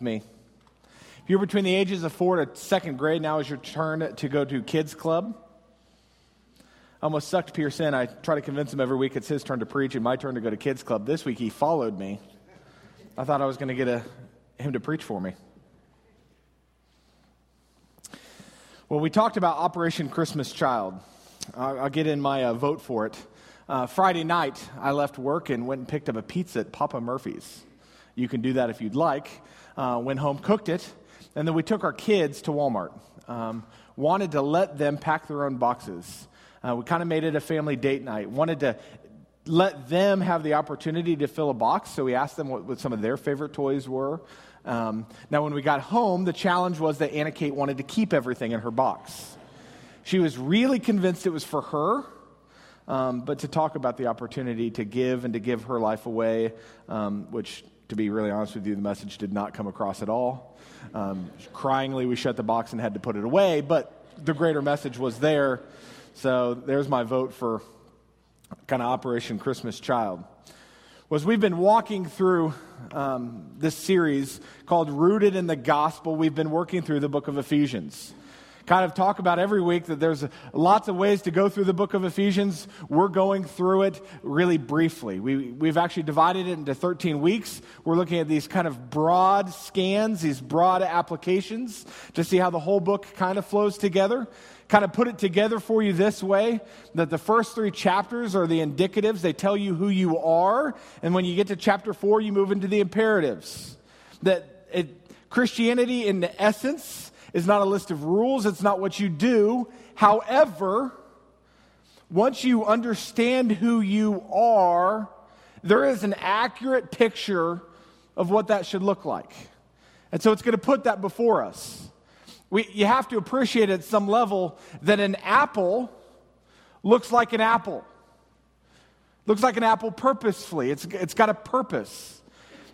me. If you're between the ages of four to second grade, now is your turn to go to kids club. I almost sucked Pierce in. I try to convince him every week it's his turn to preach and my turn to go to kids club. This week he followed me. I thought I was going to get a, him to preach for me. Well, we talked about Operation Christmas Child. I'll, I'll get in my uh, vote for it. Uh, Friday night, I left work and went and picked up a pizza at Papa Murphy's. You can do that if you'd like. Uh, went home, cooked it, and then we took our kids to Walmart. Um, wanted to let them pack their own boxes. Uh, we kind of made it a family date night. Wanted to let them have the opportunity to fill a box, so we asked them what, what some of their favorite toys were. Um, now, when we got home, the challenge was that Anna Kate wanted to keep everything in her box. She was really convinced it was for her, um, but to talk about the opportunity to give and to give her life away, um, which, to be really honest with you, the message did not come across at all. Um, cryingly, we shut the box and had to put it away, but the greater message was there. So there's my vote for kind of Operation Christmas Child. Was we've been walking through um, this series called Rooted in the Gospel. We've been working through the book of Ephesians. Kind of talk about every week that there's lots of ways to go through the book of Ephesians. We're going through it really briefly. We, we've actually divided it into 13 weeks. We're looking at these kind of broad scans, these broad applications to see how the whole book kind of flows together kind of put it together for you this way that the first three chapters are the indicatives, they tell you who you are. And when you get to chapter four, you move into the imperatives. That it, Christianity, in the essence, is not a list of rules, it's not what you do. However, once you understand who you are, there is an accurate picture of what that should look like. And so it's going to put that before us. We, you have to appreciate at some level that an apple looks like an apple. Looks like an apple purposefully. It's, it's got a purpose.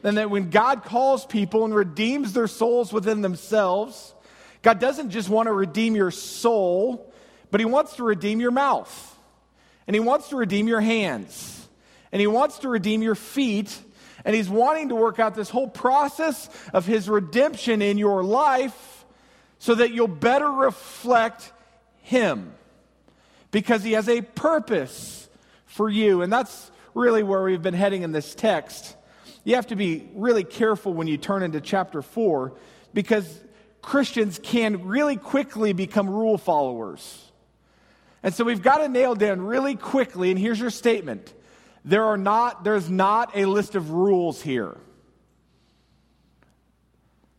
And that when God calls people and redeems their souls within themselves, God doesn't just want to redeem your soul, but He wants to redeem your mouth. And He wants to redeem your hands. And He wants to redeem your feet. And He's wanting to work out this whole process of His redemption in your life so that you'll better reflect Him because He has a purpose for you. And that's really where we've been heading in this text. You have to be really careful when you turn into chapter 4 because Christians can really quickly become rule followers. And so we've got to nail down really quickly, and here's your statement. There are not, there's not a list of rules here.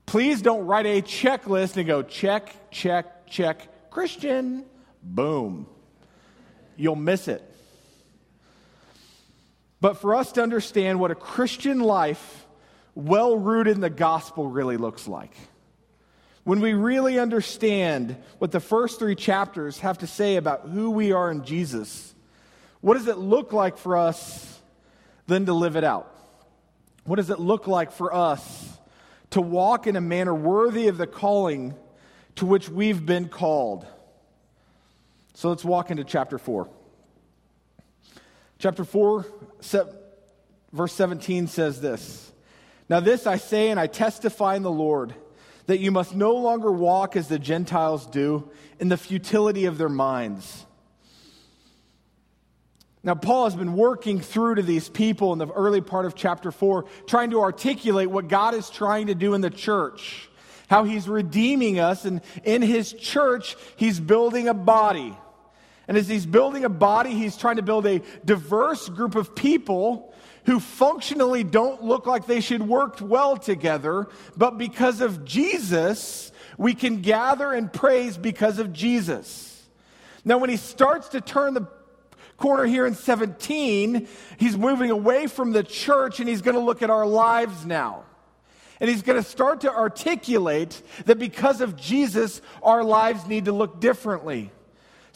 Please don't write a checklist and go check, check, check, Christian, boom. You'll miss it. But for us to understand what a Christian life, well rooted in the gospel, really looks like, when we really understand what the first three chapters have to say about who we are in Jesus, what does it look like for us then to live it out? What does it look like for us to walk in a manner worthy of the calling to which we've been called. So let's walk into chapter 4. Chapter 4, verse 17 says this Now, this I say and I testify in the Lord that you must no longer walk as the Gentiles do in the futility of their minds. Now, Paul has been working through to these people in the early part of chapter 4, trying to articulate what God is trying to do in the church, how he's redeeming us, and in his church, he's building a body. And as he's building a body, he's trying to build a diverse group of people who functionally don't look like they should work well together, but because of Jesus, we can gather and praise because of Jesus. Now, when he starts to turn the corner here in 17, he's moving away from the church and he's going to look at our lives now. And he's going to start to articulate that because of Jesus, our lives need to look differently.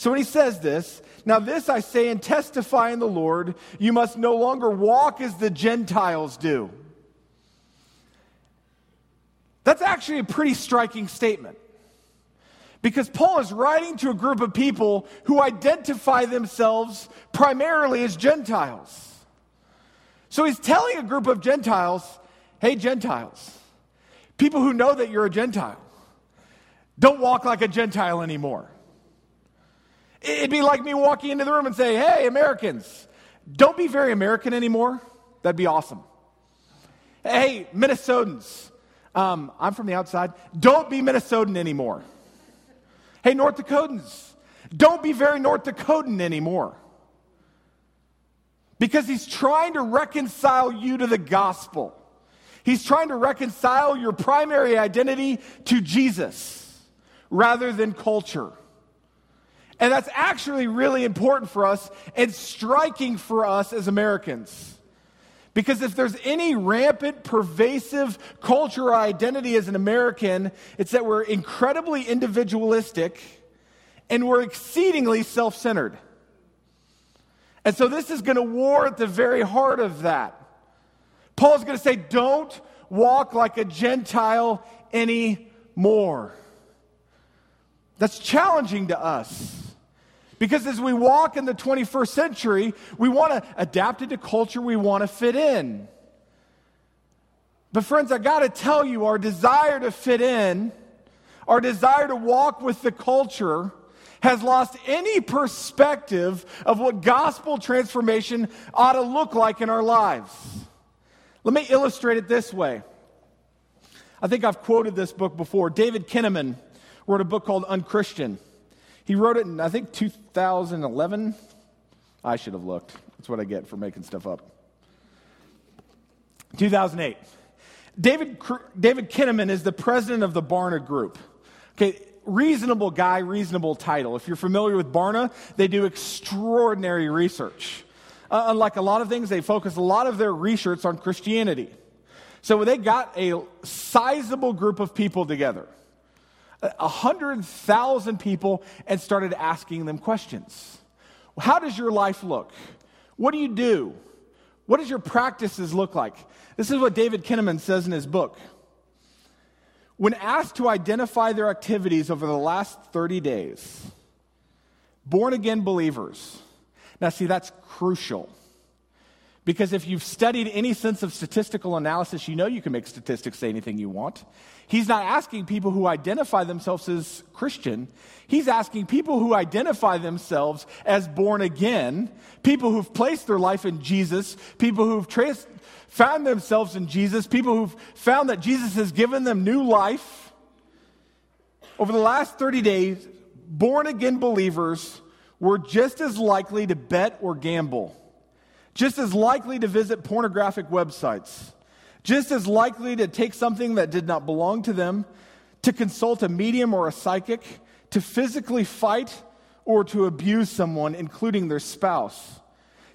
So when he says this, now this I say and testify in the Lord, you must no longer walk as the Gentiles do. That's actually a pretty striking statement. Because Paul is writing to a group of people who identify themselves primarily as Gentiles. So he's telling a group of Gentiles, hey, Gentiles, people who know that you're a Gentile. Don't walk like a Gentile anymore. It'd be like me walking into the room and say, Hey, Americans, don't be very American anymore. That'd be awesome. Hey, Minnesotans, um, I'm from the outside. Don't be Minnesotan anymore. Hey, North Dakotans, don't be very North Dakotan anymore. Because he's trying to reconcile you to the gospel. He's trying to reconcile your primary identity to Jesus rather than culture. And that's actually really important for us and striking for us as Americans. Because if there's any rampant, pervasive culture or identity as an American, it's that we're incredibly individualistic and we're exceedingly self centered. And so this is going to war at the very heart of that. Paul's going to say, don't walk like a Gentile anymore. That's challenging to us. Because as we walk in the 21st century, we want to adapt it to culture, we want to fit in. But, friends, I got to tell you, our desire to fit in, our desire to walk with the culture, has lost any perspective of what gospel transformation ought to look like in our lives. Let me illustrate it this way. I think I've quoted this book before. David Kinnaman wrote a book called Unchristian. He wrote it in, I think, 2011. I should have looked. That's what I get for making stuff up. 2008. David, David Kinnaman is the president of the Barna Group. Okay, reasonable guy, reasonable title. If you're familiar with Barna, they do extraordinary research. Uh, unlike a lot of things, they focus a lot of their research on Christianity. So they got a sizable group of people together. 100,000 people and started asking them questions. How does your life look? What do you do? What does your practices look like? This is what David Kinnaman says in his book. When asked to identify their activities over the last 30 days, born again believers, now see, that's crucial. Because if you've studied any sense of statistical analysis, you know you can make statistics say anything you want. He's not asking people who identify themselves as Christian. He's asking people who identify themselves as born again, people who've placed their life in Jesus, people who've found themselves in Jesus, people who've found that Jesus has given them new life. Over the last 30 days, born again believers were just as likely to bet or gamble just as likely to visit pornographic websites, just as likely to take something that did not belong to them, to consult a medium or a psychic, to physically fight or to abuse someone, including their spouse,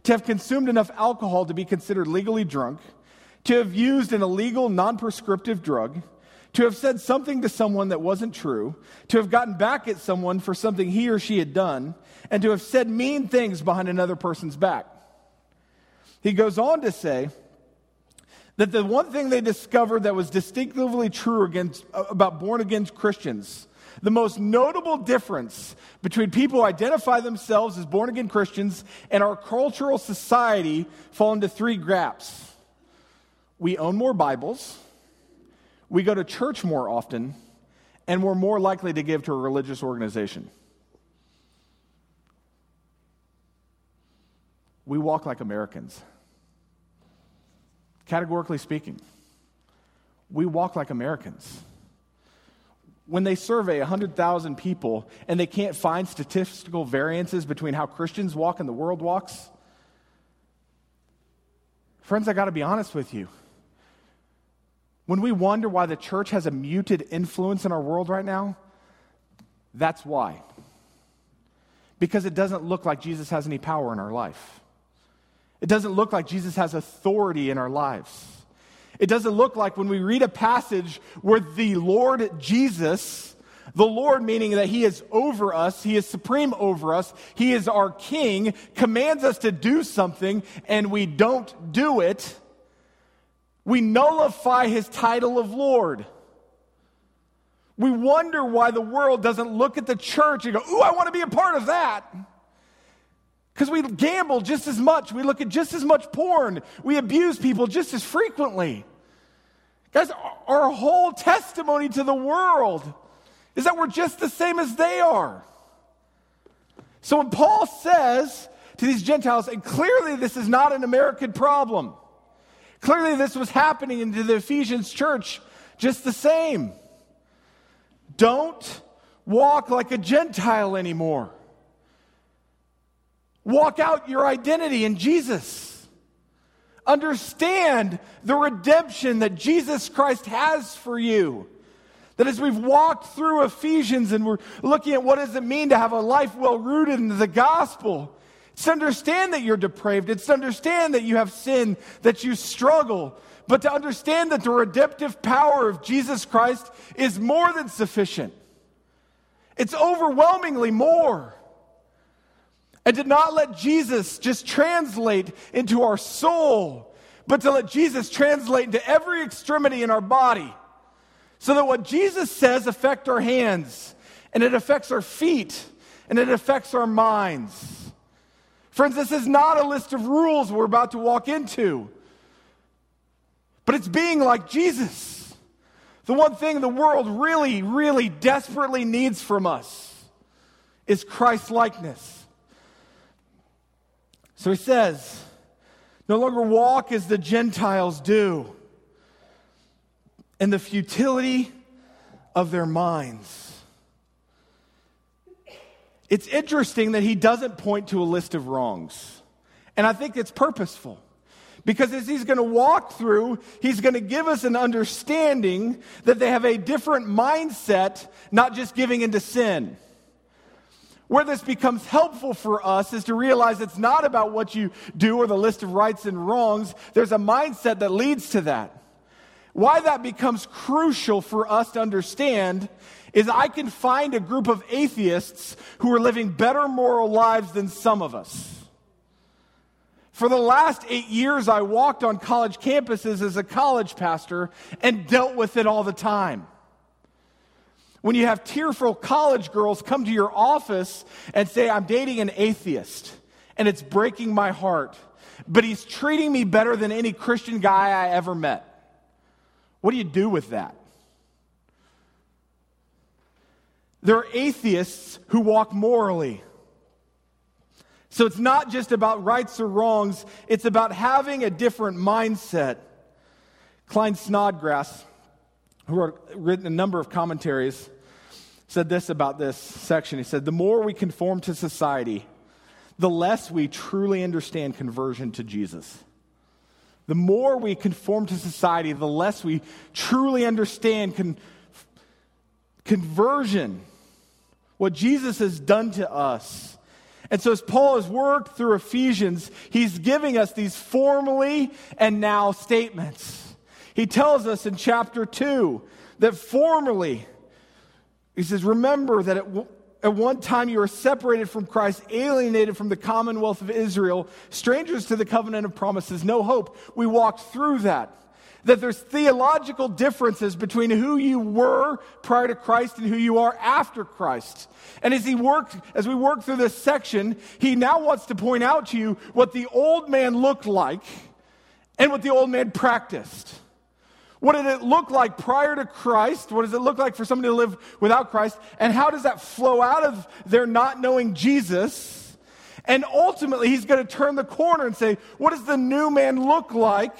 to have consumed enough alcohol to be considered legally drunk, to have used an illegal, non prescriptive drug, to have said something to someone that wasn't true, to have gotten back at someone for something he or she had done, and to have said mean things behind another person's back. He goes on to say that the one thing they discovered that was distinctively true against, uh, about born again Christians, the most notable difference between people who identify themselves as born again Christians and our cultural society fall into three gaps. We own more Bibles, we go to church more often, and we're more likely to give to a religious organization. We walk like Americans. Categorically speaking, we walk like Americans. When they survey 100,000 people and they can't find statistical variances between how Christians walk and the world walks, friends, I got to be honest with you. When we wonder why the church has a muted influence in our world right now, that's why. Because it doesn't look like Jesus has any power in our life. It doesn't look like Jesus has authority in our lives. It doesn't look like when we read a passage where the Lord Jesus, the Lord meaning that He is over us, He is supreme over us, He is our King, commands us to do something and we don't do it, we nullify His title of Lord. We wonder why the world doesn't look at the church and go, Ooh, I want to be a part of that. Because we gamble just as much, we look at just as much porn, we abuse people just as frequently. Guys, our whole testimony to the world is that we're just the same as they are. So when Paul says to these Gentiles, and clearly this is not an American problem, clearly this was happening into the Ephesians church just the same. Don't walk like a Gentile anymore. Walk out your identity in Jesus. Understand the redemption that Jesus Christ has for you. That as we've walked through Ephesians and we're looking at what does it mean to have a life well rooted in the gospel, it's to understand that you're depraved. It's to understand that you have sin, that you struggle, but to understand that the redemptive power of Jesus Christ is more than sufficient. It's overwhelmingly more. And to not let Jesus just translate into our soul, but to let Jesus translate into every extremity in our body. So that what Jesus says affect our hands, and it affects our feet, and it affects our minds. Friends, this is not a list of rules we're about to walk into, but it's being like Jesus. The one thing the world really, really desperately needs from us is Christ likeness. So he says, no longer walk as the Gentiles do in the futility of their minds. It's interesting that he doesn't point to a list of wrongs. And I think it's purposeful. Because as he's going to walk through, he's going to give us an understanding that they have a different mindset, not just giving into sin. Where this becomes helpful for us is to realize it's not about what you do or the list of rights and wrongs. There's a mindset that leads to that. Why that becomes crucial for us to understand is I can find a group of atheists who are living better moral lives than some of us. For the last eight years, I walked on college campuses as a college pastor and dealt with it all the time when you have tearful college girls come to your office and say, I'm dating an atheist and it's breaking my heart, but he's treating me better than any Christian guy I ever met. What do you do with that? There are atheists who walk morally. So it's not just about rights or wrongs, it's about having a different mindset. Klyne Snodgrass, who wrote written a number of commentaries, said this about this section. He said, The more we conform to society, the less we truly understand conversion to Jesus. The more we conform to society, the less we truly understand con- conversion, what Jesus has done to us. And so, as Paul has worked through Ephesians, he's giving us these formally and now statements. He tells us in chapter 2 that formerly, he says, Remember that at, at one time you were separated from Christ, alienated from the commonwealth of Israel, strangers to the covenant of promises, no hope. We walked through that. That there's theological differences between who you were prior to Christ and who you are after Christ. And as he worked, as we work through this section, he now wants to point out to you what the old man looked like and what the old man practiced. What did it look like prior to Christ? What does it look like for somebody to live without Christ? And how does that flow out of their not knowing Jesus? And ultimately, he's going to turn the corner and say, What does the new man look like?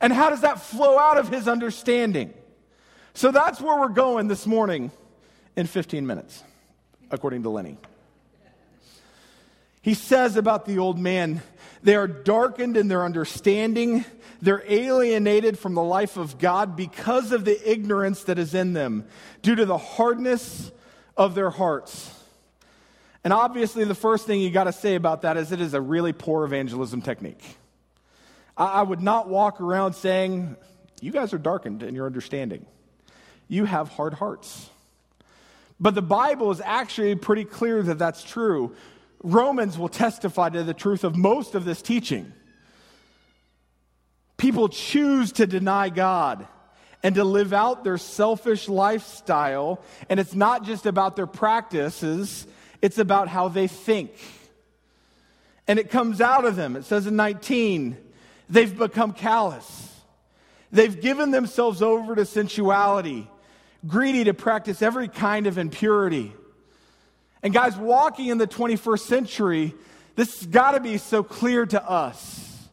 And how does that flow out of his understanding? So that's where we're going this morning in 15 minutes, according to Lenny. He says about the old man, they are darkened in their understanding they're alienated from the life of God because of the ignorance that is in them, due to the hardness of their hearts. And obviously, the first thing you got to say about that is it is a really poor evangelism technique. I, would not walk around saying, You guys are darkened in your understanding. You have hard hearts. But the Bible is actually pretty clear that that's true. Romans will testify to the truth of most of this teaching. People choose to deny God and to live out their selfish lifestyle. And it's not just about their practices, it's about how they think. And it comes out of them. It says in 19, they've become callous. They've given themselves over to sensuality, greedy to practice every kind of impurity. And guys, walking in the 21st century, this has got to be so clear to us.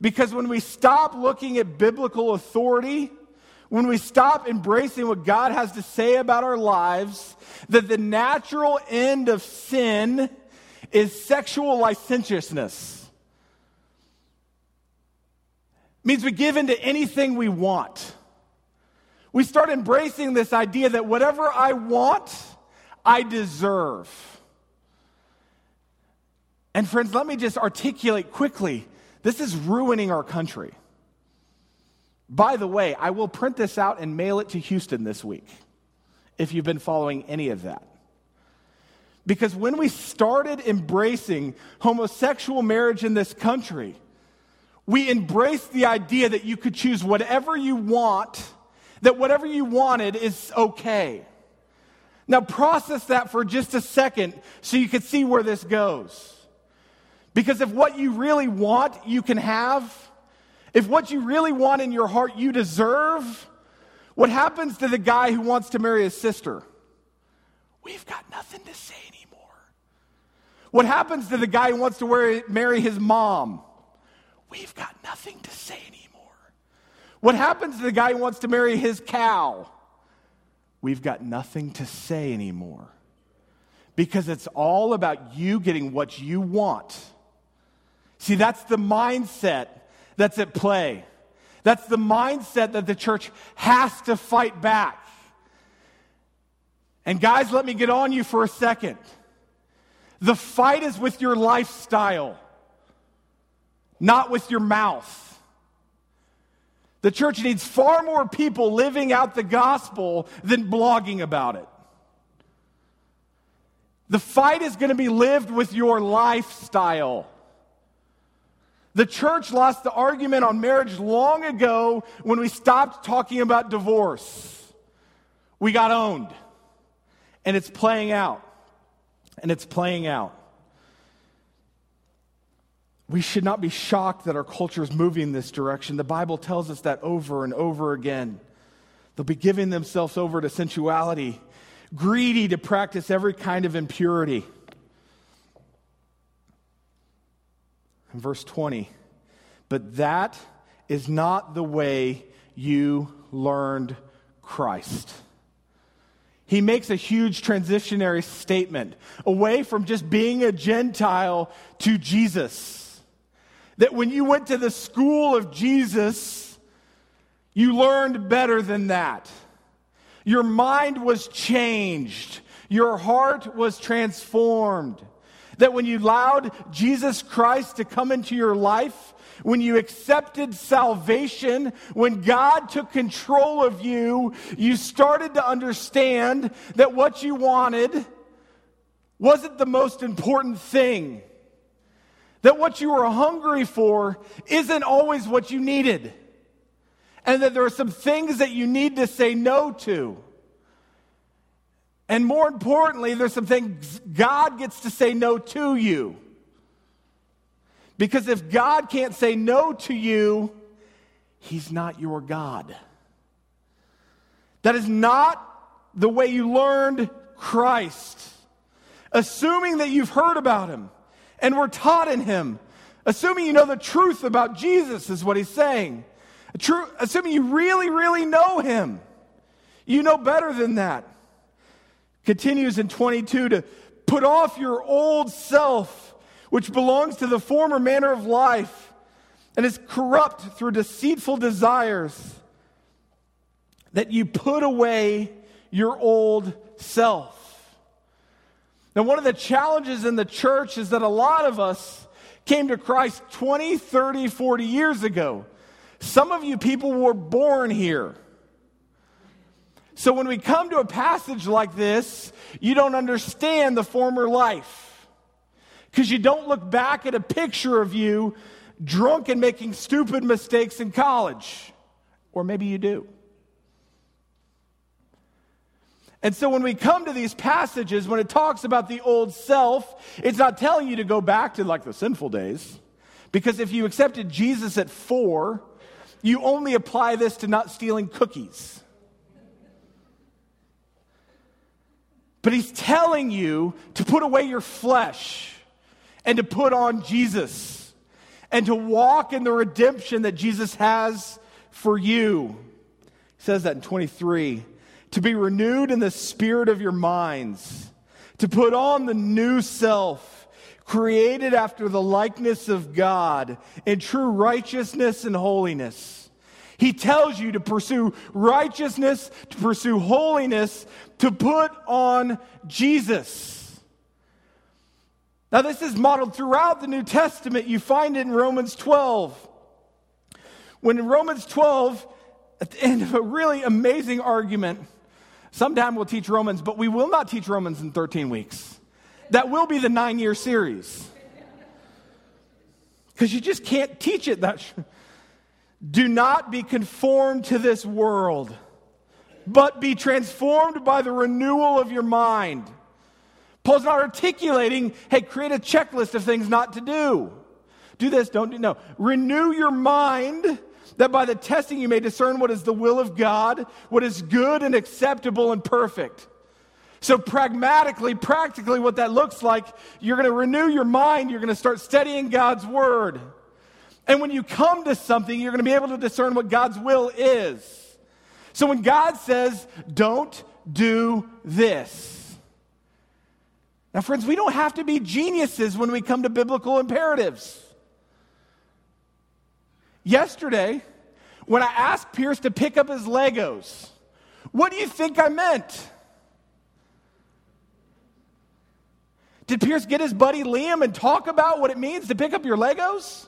Because when we stop looking at biblical authority, when we stop embracing what God has to say about our lives, that the natural end of sin is sexual licentiousness. means we give into anything we want. We start embracing this idea that whatever I want, I deserve. And friends, let me just articulate quickly this is ruining our country. By the way, I will print this out and mail it to Houston this week if you've been following any of that. Because when we started embracing homosexual marriage in this country, we embraced the idea that you could choose whatever you want, that whatever you wanted is okay. Now, process that for just a second so you can see where this goes. Because if what you really want, you can have, if what you really want in your heart, you deserve, what happens to the guy who wants to marry his sister? We've got nothing to say anymore. What happens to the guy who wants to marry his mom? We've got nothing to say anymore. What happens to the guy who wants to marry his cow? We've got nothing to say anymore. Because it's all about you getting what you want. See, that's the mindset that's at play. That's the mindset that the church has to fight back. And guys, let me get on you for a second. The fight is with your lifestyle not with your mouth. The church needs far more people living out the gospel than blogging about it. The fight is going to be lived with your lifestyle. The church lost the argument on marriage long ago when we stopped talking about divorce. We got owned. And it's playing out. And it's playing out. We should not be shocked that our culture is moving in this direction. The Bible tells us that over and over again. They'll be giving themselves over to sensuality, greedy to practice every kind of impurity. In verse 20, but that is not the way you learned Christ. He makes a huge transitionary statement away from just being a Gentile to Jesus. That when you went to the school of Jesus, you learned better than that. Your mind was changed, your heart was transformed. That when you allowed Jesus Christ to come into your life, when you accepted salvation, when God took control of you, you started to understand that what you wanted wasn't the most important thing that what you were hungry for isn't always what you needed. And that there are some things that you need to say no to. And more importantly, there's some things God gets to say no to you. Because if God can't say no to you, He's not your God. That is not the way you learned Christ. Assuming that you've heard about Him, and were taught in him. Assuming you know the truth about Jesus, is what he's saying. True, assuming you really, really know him. You know better than that. Continues in 22 to put off your old self, which belongs to the former manner of life and is corrupt through deceitful desires, that you put away your old self. Now, one of the challenges in the church is that a lot of us came to Christ 20, 30, 40 years ago. Some of you people were born here. So when we come to a passage like this, you don't understand the former life. Because you don't look back at a picture of you drunk and making stupid mistakes in college. Or maybe you do. And so when we come to these passages, when it talks about the old self, it's not telling you to go back to like the sinful days. Because if you accepted Jesus at four you only apply this to not stealing cookies. But he's telling you to put away your flesh and to put on Jesus and to walk in the redemption that Jesus has for you. He says that in 23 to be renewed in the spirit of your minds, to put on the new self, created after the likeness of God in true righteousness and holiness. He tells you to pursue righteousness, to pursue holiness, to put on Jesus. Now, this is modeled throughout the New Testament. You find it in Romans 12. When in Romans 12, at the end of a really amazing argument, sometime we'll teach Romans, but we will not teach Romans in 13 weeks. That will be the nine year series. Because you just can't teach it that. Do not be conformed to this world, but be transformed by the renewal of your mind Paul's not articulating, hey, create a checklist of things not to do. Do this, don't do. No. Renew your mind that by the testing you may discern what is the will of God, what is good and acceptable and perfect. So, pragmatically, practically, what that looks like, you're going to renew your mind, you're going to start studying God's word. And when you come to something, you're going to be able to discern what God's will is. So, when God says, don't do this, now, friends, we don't have to be geniuses when we come to biblical imperatives. Yesterday, when I asked Pierce to pick up his Legos, what do you think I meant? Did Pierce get his buddy Liam and talk about what it means to pick up your Legos?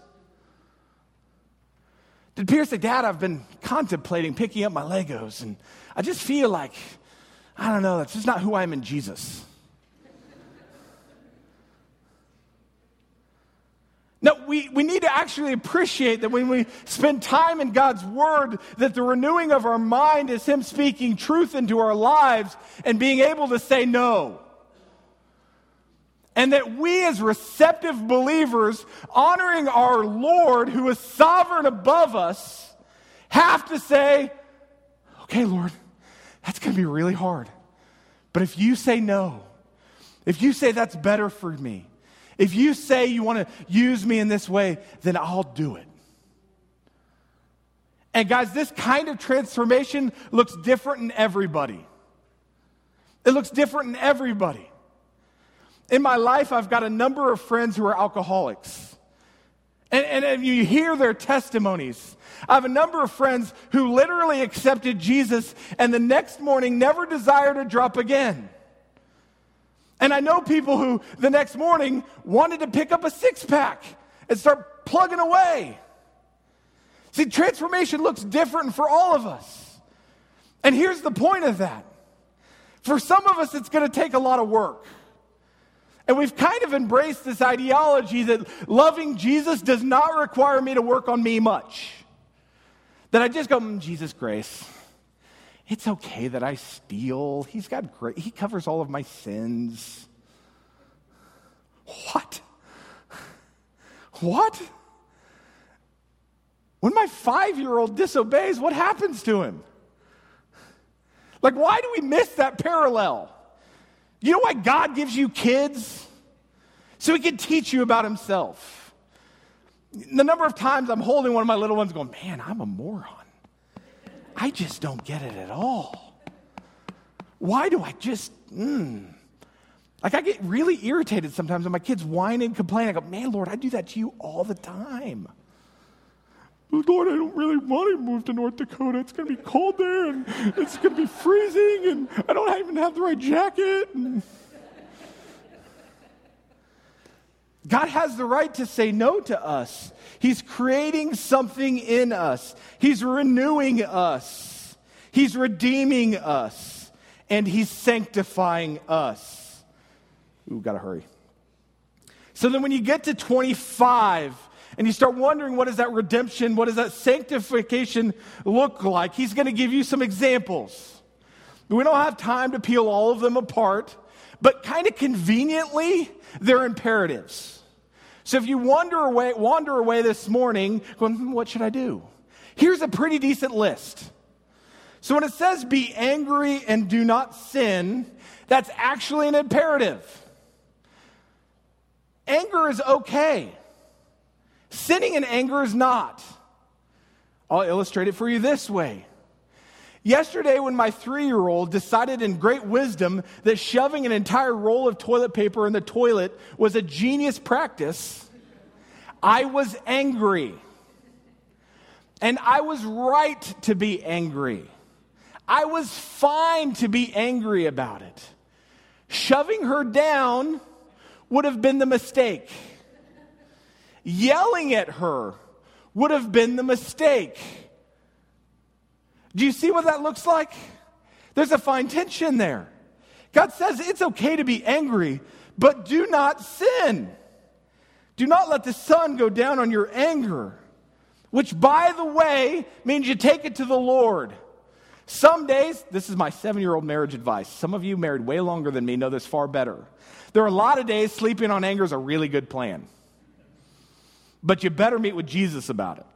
Did Pierce say, Dad, I've been contemplating picking up my Legos, and I just feel like, I don't know, that's just not who I am in Jesus. We, we need to actually appreciate that when we spend time in God's Word, that the renewing of our mind is Him speaking truth into our lives and being able to say no. And that we, as receptive believers, honoring our Lord, who is sovereign above us, have to say, okay, Lord, that's going to be really hard. But if you say no, if you say that's better for me, if you say you want to use me in this way, then I'll do it. And guys, this kind of transformation looks different in everybody. It looks different in everybody. In my life, I've got a number of friends who are alcoholics. And, and, you hear their testimonies. I have a number of friends who literally accepted Jesus and the next morning never desired to drop again. And I know people who the next morning wanted to pick up a six pack and start plugging away. See, transformation looks different for all of us. And here's the point of that for some of us, it's going to take a lot of work. And we've kind of embraced this ideology that loving Jesus does not require me to work on me much. That I just go, mm, Jesus, grace. It's okay that I steal. He's got great, he covers all of my sins. What? What? When my five year old disobeys, what happens to him? Like, why do we miss that parallel? You know why God gives you kids? So he can teach you about himself. The number of times I'm holding one of my little ones going, man, I'm a moron. I just don't get it at all. Why do I just, mm. Like, I get really irritated sometimes when my kids whine and complain. I go, man, Lord, I do that to you all the time. Lord, I don't really want to move to North Dakota. It's going to be cold there and it's going to be freezing and I don't even have the right jacket. And... God has the right to say no to us. He's creating something in us, He's renewing us, He's redeeming us, and He's sanctifying us. Ooh, gotta hurry. So then when you get to 25, and you start wondering what is that redemption, what does that sanctification look like, he's going to give you some examples. We don't have time to peel all of them apart, but kind of conveniently, they're imperatives. So if you wander away, wander away this morning, going, hmm, what should I do? Here's a pretty decent list. So when it says be angry and do not sin, that's actually an imperative. Anger is okay. Sinning in anger is not. I'll illustrate it for you this way. Yesterday, when my three year old decided in great wisdom that shoving an entire roll of toilet paper in the toilet was a genius practice, I was angry. And I was right to be angry. I was fine to be angry about it. Shoving her down would have been the mistake. Yelling at her would have been the mistake. Do you see what that looks like? There's a fine tension there. God says it's okay to be angry, but do not sin. Do not let the sun go down on your anger, which, by the way, means you take it to the Lord. Some days, this is my seven year old marriage advice. Some of you married way longer than me know this far better. There are a lot of days sleeping on anger is a really good plan. But you better meet with Jesus about it.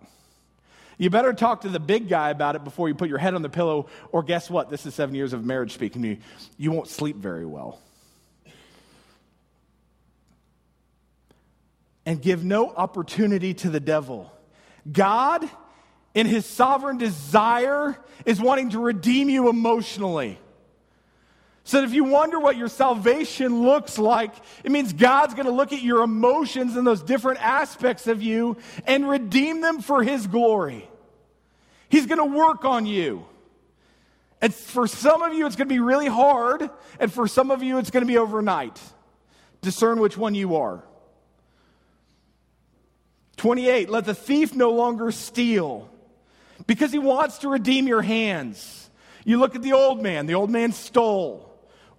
You better talk to the big guy about it before you put your head on the pillow, or guess what? This is seven years of marriage speaking to you. You won't sleep very well. And give no opportunity to the devil. God, in his sovereign desire, is wanting to redeem you emotionally. So if you wonder what your salvation looks like, it means God's going to look at your emotions and those different aspects of you and redeem them for His glory. He's going to work on you. And for some of you, it's going to be really hard. And for some of you, it's going to be overnight. Discern which one you are. 28, let the thief no longer steal because he wants to redeem your hands. You look at the old man, the old man stole.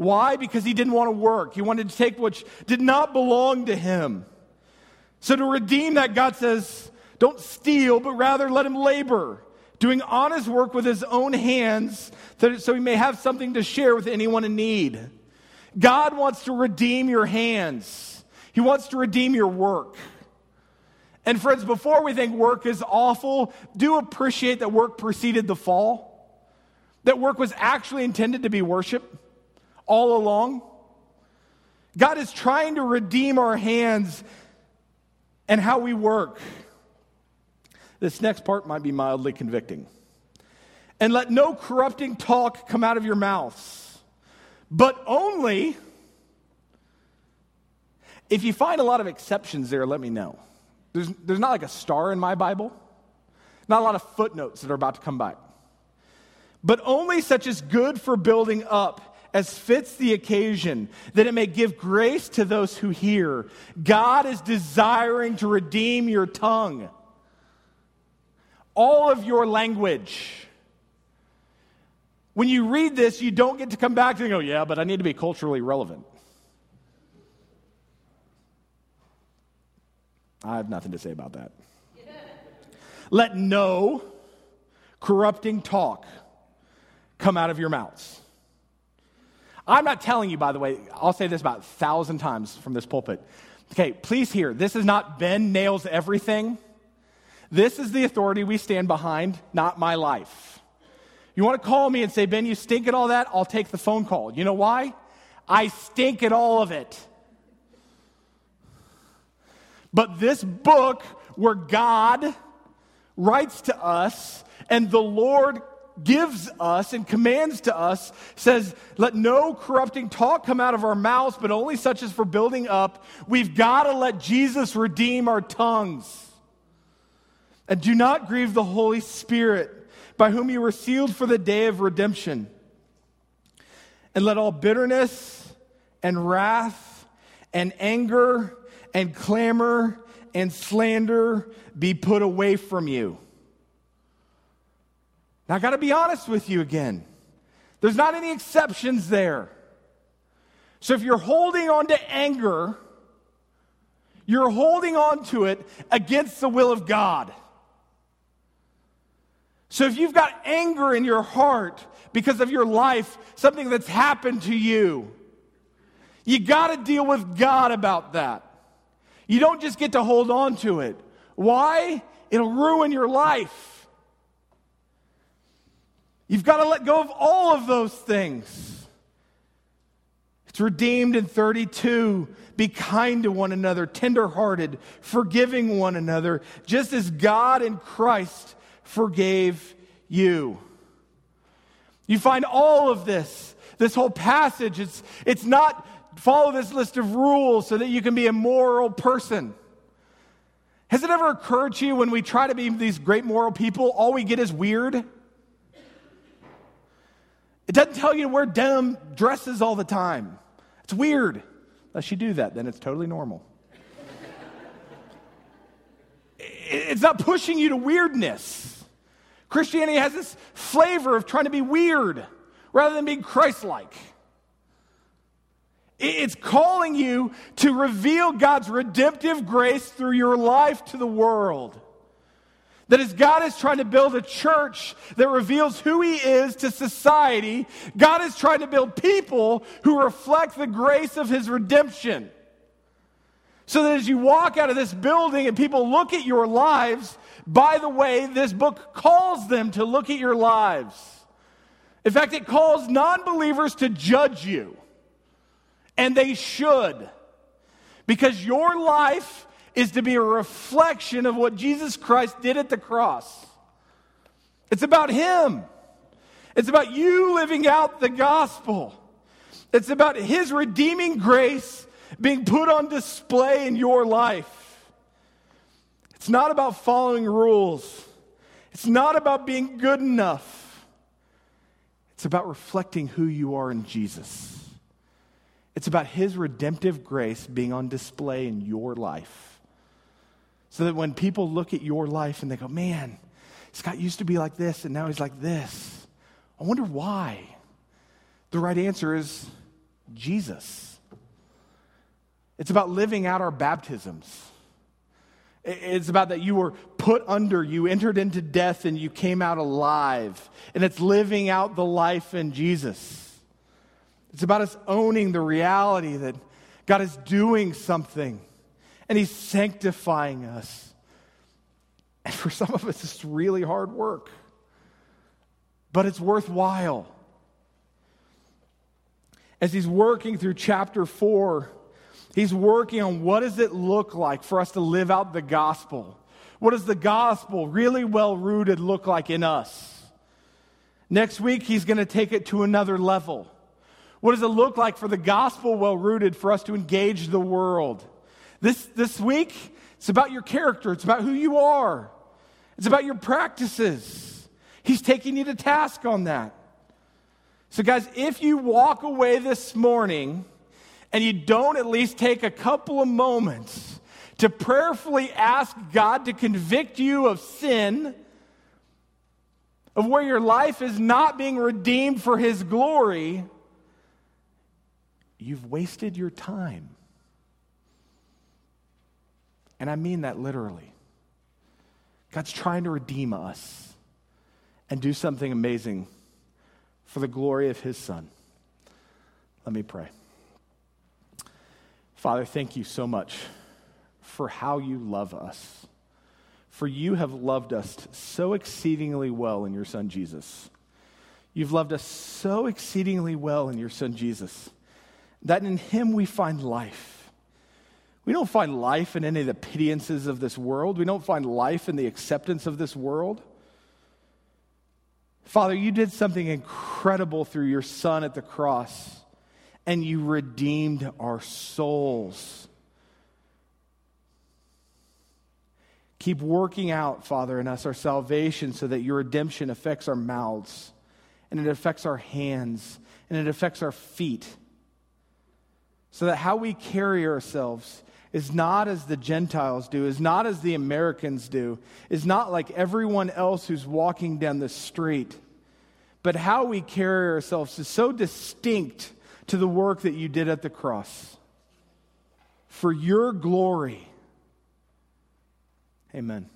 Why? Because he didn't want to work. He wanted to take what did not belong to him. So to redeem that, God says, don't steal, but rather let him labor doing honest work with his own hands so he may have something to share with anyone in need. God wants to redeem your hands, He wants to redeem your work. And, friends, before we think work is awful, do appreciate that work preceded the fall, that work was actually intended to be worship all along. God is trying to redeem our hands and how we work. This next part might be mildly convicting. And let no corrupting talk come out of your mouths, but only if you find a lot of exceptions there, let me know. There's, there's not like a star in my Bible, not a lot of footnotes that are about to come by. But only such as good for building up as fits the occasion, that it may give grace to those who hear. God is desiring to redeem your tongue all of your language. When you read this, you don't get to come back and go, yeah, but I need to be culturally relevant. I have nothing to say about that. Let no corrupting talk come out of your mouths. I'm not telling you, by the way, I'll say this about a thousand times from this pulpit. Okay, please hear, this is not Ben nails everything. This is the authority we stand behind, not my life. You want to call me and say, Ben, you stink at all that? I'll take the phone call. You know why? I stink at all of it. But this book, where God writes to us and the Lord gives us and commands to us says, Let no corrupting talk come out of our mouths, but only such as for building up. We've got to let Jesus redeem our tongues. And do not grieve the Holy Spirit, by whom you were sealed for the day of redemption. And let all bitterness and wrath and anger and clamor and slander be put away from you. Now, I got to be honest with you again. There's not any exceptions there. So if you're holding on to anger, you're holding on to it against the will of God. So if you've got anger in your heart because of your life, something that's happened to you, you got to deal with God about that. You don't just get to hold on to it. Why? It'll ruin your life. You've got to let go of all of those things. It's redeemed in 32. Be kind to one another, tenderhearted, forgiving one another, just as God in Christ forgave you. You find all of this, this whole passage. It's, it's not follow this list of rules so that you can be a moral person. Has it ever occurred to you when we try to be these great moral people, all we get is weird? It doesn't tell you to wear denim dresses all the time. It's weird. Unless you do that, then it's totally normal. it's not pushing you to weirdness. Christianity has this flavor of trying to be weird rather than being Christ like. It's calling you to reveal God's redemptive grace through your life to the world. That as God is trying to build a church that reveals who He is to society, God is trying to build people who reflect the grace of His redemption. So that as you walk out of this building and people look at your lives, by the way, this book calls them to look at your lives. In fact, it calls non believers to judge you. And they should. Because your life is to be a reflection of what Jesus Christ did at the cross. It's about Him. It's about you living out the gospel. It's about His redeeming grace being put on display in your life. It's not about following rules, it's not about being good enough. It's about reflecting who you are in Jesus. It's about His redemptive grace being on display in your life. So that when people look at your life and they go, man, Scott used to be like this and now he's like this. I wonder why. The right answer is Jesus. It's about living out our baptisms. It's about that you were put under, you entered into death, and you came out alive. And it's living out the life in Jesus. It's about us owning the reality that God is doing something and He's sanctifying us. And for some of us, it's really hard work, but it's worthwhile. As He's working through chapter four, He's working on what does it look like for us to live out the gospel? What does the gospel, really well rooted, look like in us? Next week, he's going to take it to another level. What does it look like for the gospel, well rooted, for us to engage the world? This, this week, it's about your character, it's about who you are, it's about your practices. He's taking you to task on that. So, guys, if you walk away this morning and you don't at least take a couple of moments to prayerfully ask God to convict you of sin, of where your life is not being redeemed for His glory, you've wasted your time. And I mean that literally. God's trying to redeem us and do something amazing for the glory of His Son. Let me pray. Father, thank you so much for how you love us. For you have loved us so exceedingly well in your Son Jesus. You've loved us so exceedingly well in your Son Jesus that in Him we find life. We don't find life in any of the pittance of this world. We don't find life in the acceptance of this world. Father, you did something incredible through your Son at the cross, and you redeemed our souls. Keep working out, Father, in us our salvation so that your redemption affects our mouths, and it affects our hands, and it affects our feet. So that how we carry ourselves is not as the Gentiles do, is not as the Americans do, is not like everyone else who's walking down the street. But how we carry ourselves is so distinct to the work that you did at the cross. For your glory. Amen.